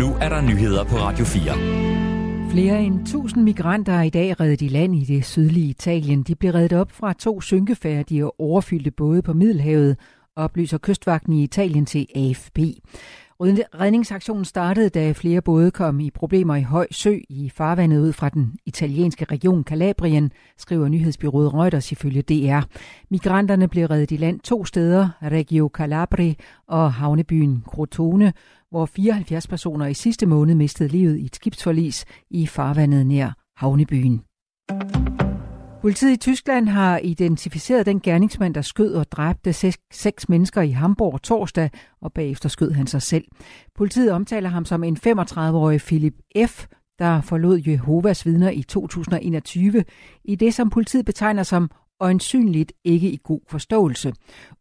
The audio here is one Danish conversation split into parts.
Nu er der nyheder på Radio 4. Flere end 1000 migranter er i dag reddet i land i det sydlige Italien. De blev reddet op fra to synkefærdige og overfyldte både på Middelhavet, oplyser kystvagten i Italien til AFP. Redningsaktionen startede, da flere både kom i problemer i høj sø i farvandet ud fra den italienske region Kalabrien, skriver nyhedsbyrået Reuters ifølge DR. Migranterne blev reddet i land to steder, Reggio Calabri og havnebyen Crotone, hvor 74 personer i sidste måned mistede livet i et skibsforlis i farvandet nær havnebyen. Politiet i Tyskland har identificeret den gerningsmand, der skød og dræbte seks, seks mennesker i Hamburg torsdag, og bagefter skød han sig selv. Politiet omtaler ham som en 35-årig Philip F., der forlod Jehovas vidner i 2021, i det som politiet betegner som øjensynligt ikke i god forståelse.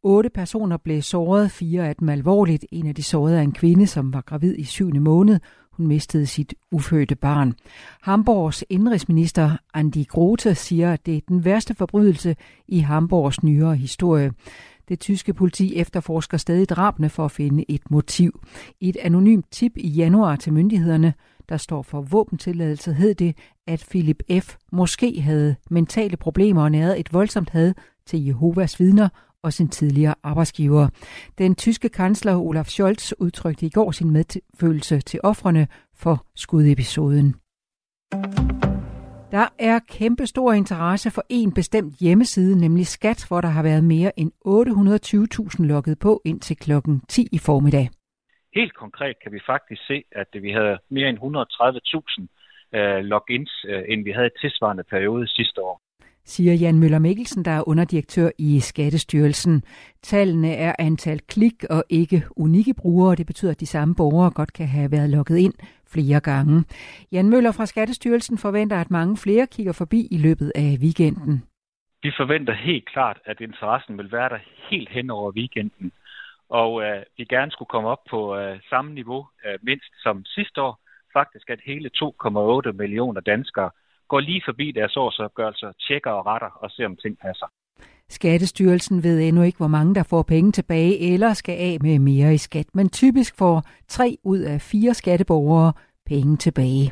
Otte personer blev såret, fire af dem alvorligt. En af de sårede er en kvinde, som var gravid i syvende måned. Hun mistede sit ufødte barn. Hamburgs indrigsminister Andi Grote siger, at det er den værste forbrydelse i Hamburgs nyere historie. Det tyske politi efterforsker stadig drabene for at finde et motiv. I et anonymt tip i januar til myndighederne, der står for våbentilladelse, hed det, at Philip F. måske havde mentale problemer og nærede et voldsomt had til Jehovas vidner og sin tidligere arbejdsgiver. Den tyske kansler Olaf Scholz udtrykte i går sin medfølelse til offrene for skudepisoden. Der er kæmpe stor interesse for en bestemt hjemmeside, nemlig Skat, hvor der har været mere end 820.000 logget på indtil klokken 10 i formiddag. Helt konkret kan vi faktisk se, at vi havde mere end 130.000 øh, logins, øh, end vi havde i tilsvarende periode sidste år siger Jan Møller Mikkelsen, der er underdirektør i Skattestyrelsen. Tallene er antal klik og ikke unikke brugere. Det betyder, at de samme borgere godt kan have været logget ind flere gange. Jan Møller fra Skattestyrelsen forventer, at mange flere kigger forbi i løbet af weekenden. Vi forventer helt klart, at interessen vil være der helt hen over weekenden. Og øh, vi gerne skulle komme op på øh, samme niveau øh, mindst som sidste år. Faktisk at hele 2,8 millioner danskere går lige forbi deres årsopgørelser, tjekker og retter og ser, om ting passer. Skattestyrelsen ved endnu ikke, hvor mange der får penge tilbage eller skal af med mere i skat, men typisk får tre ud af fire skatteborgere penge tilbage.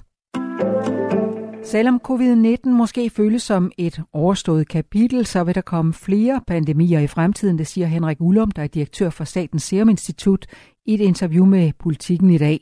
Selvom covid-19 måske føles som et overstået kapitel, så vil der komme flere pandemier i fremtiden, det siger Henrik Ullum, der er direktør for Statens Serum Institut, i et interview med Politikken i dag.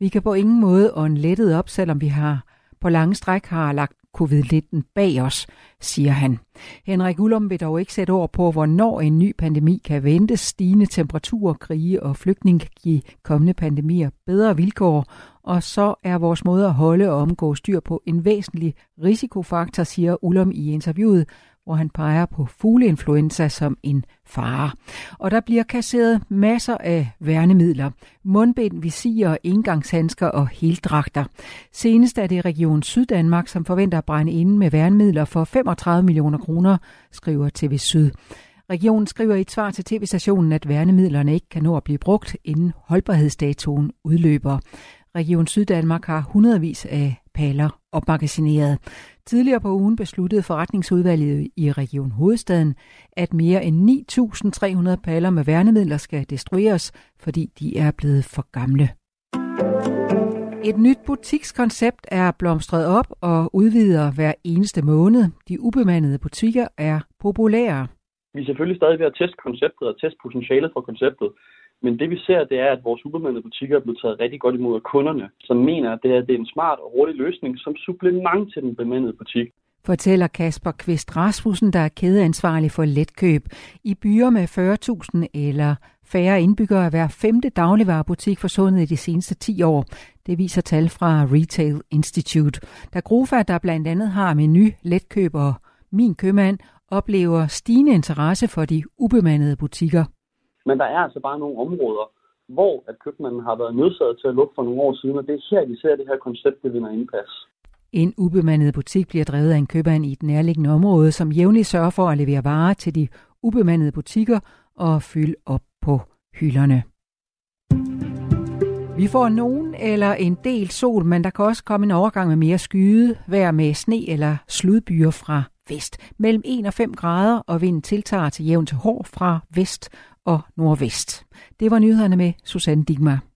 Vi kan på ingen måde ånde lettet op, selvom vi har på lange stræk har lagt covid-19 bag os, siger han. Henrik Ullum vil dog ikke sætte ord på, hvornår en ny pandemi kan ventes. Stigende temperaturer, krige og flygtning kan give kommende pandemier bedre vilkår, og så er vores måde at holde og omgå styr på en væsentlig risikofaktor, siger Ullum i interviewet, hvor han peger på fugleinfluenza som en fare. Og der bliver kasseret masser af værnemidler. Mundbind, visirer, indgangshandsker og heldragter. Senest er det Region Syddanmark, som forventer at brænde ind med værnemidler for 35 millioner kroner, skriver TV Syd. Regionen skriver i et svar til tv-stationen, at værnemidlerne ikke kan nå at blive brugt, inden holdbarhedsdatoen udløber. Region Syddanmark har hundredvis af paller opmagasineret. Tidligere på ugen besluttede forretningsudvalget i Region Hovedstaden, at mere end 9.300 paller med værnemidler skal destrueres, fordi de er blevet for gamle. Et nyt butikskoncept er blomstret op og udvider hver eneste måned. De ubemandede butikker er populære. Vi er selvfølgelig stadig ved at teste konceptet og teste potentialet for konceptet. Men det vi ser, det er, at vores ubemandede butikker er blevet taget rigtig godt imod af kunderne, som mener, at det, her, det er en smart og hurtig løsning som supplement til den bemandede butik fortæller Kasper Kvist Rasmussen, der er kædeansvarlig for letkøb. I byer med 40.000 eller færre indbyggere er hver femte dagligvarerbutik forsvundet i de seneste 10 år. Det viser tal fra Retail Institute. Da Grofa, der blandt andet har menu, letkøb og min købmand, oplever stigende interesse for de ubemandede butikker. Men der er altså bare nogle områder, hvor at købmanden har været nødsaget til at lukke for nogle år siden, og det er her, vi ser det her koncept, det vinder indpas. En ubemandet butik bliver drevet af en købmand i et nærliggende område, som jævnligt sørger for at levere varer til de ubemandede butikker og fylde op på hylderne. Vi får nogen eller en del sol, men der kan også komme en overgang med mere skyde, vejr med sne eller sludbyer fra vest. Mellem 1 og 5 grader, og vinden tiltager til jævn til hård fra vest og nordvest. Det var nyhederne med Susanne Digmar.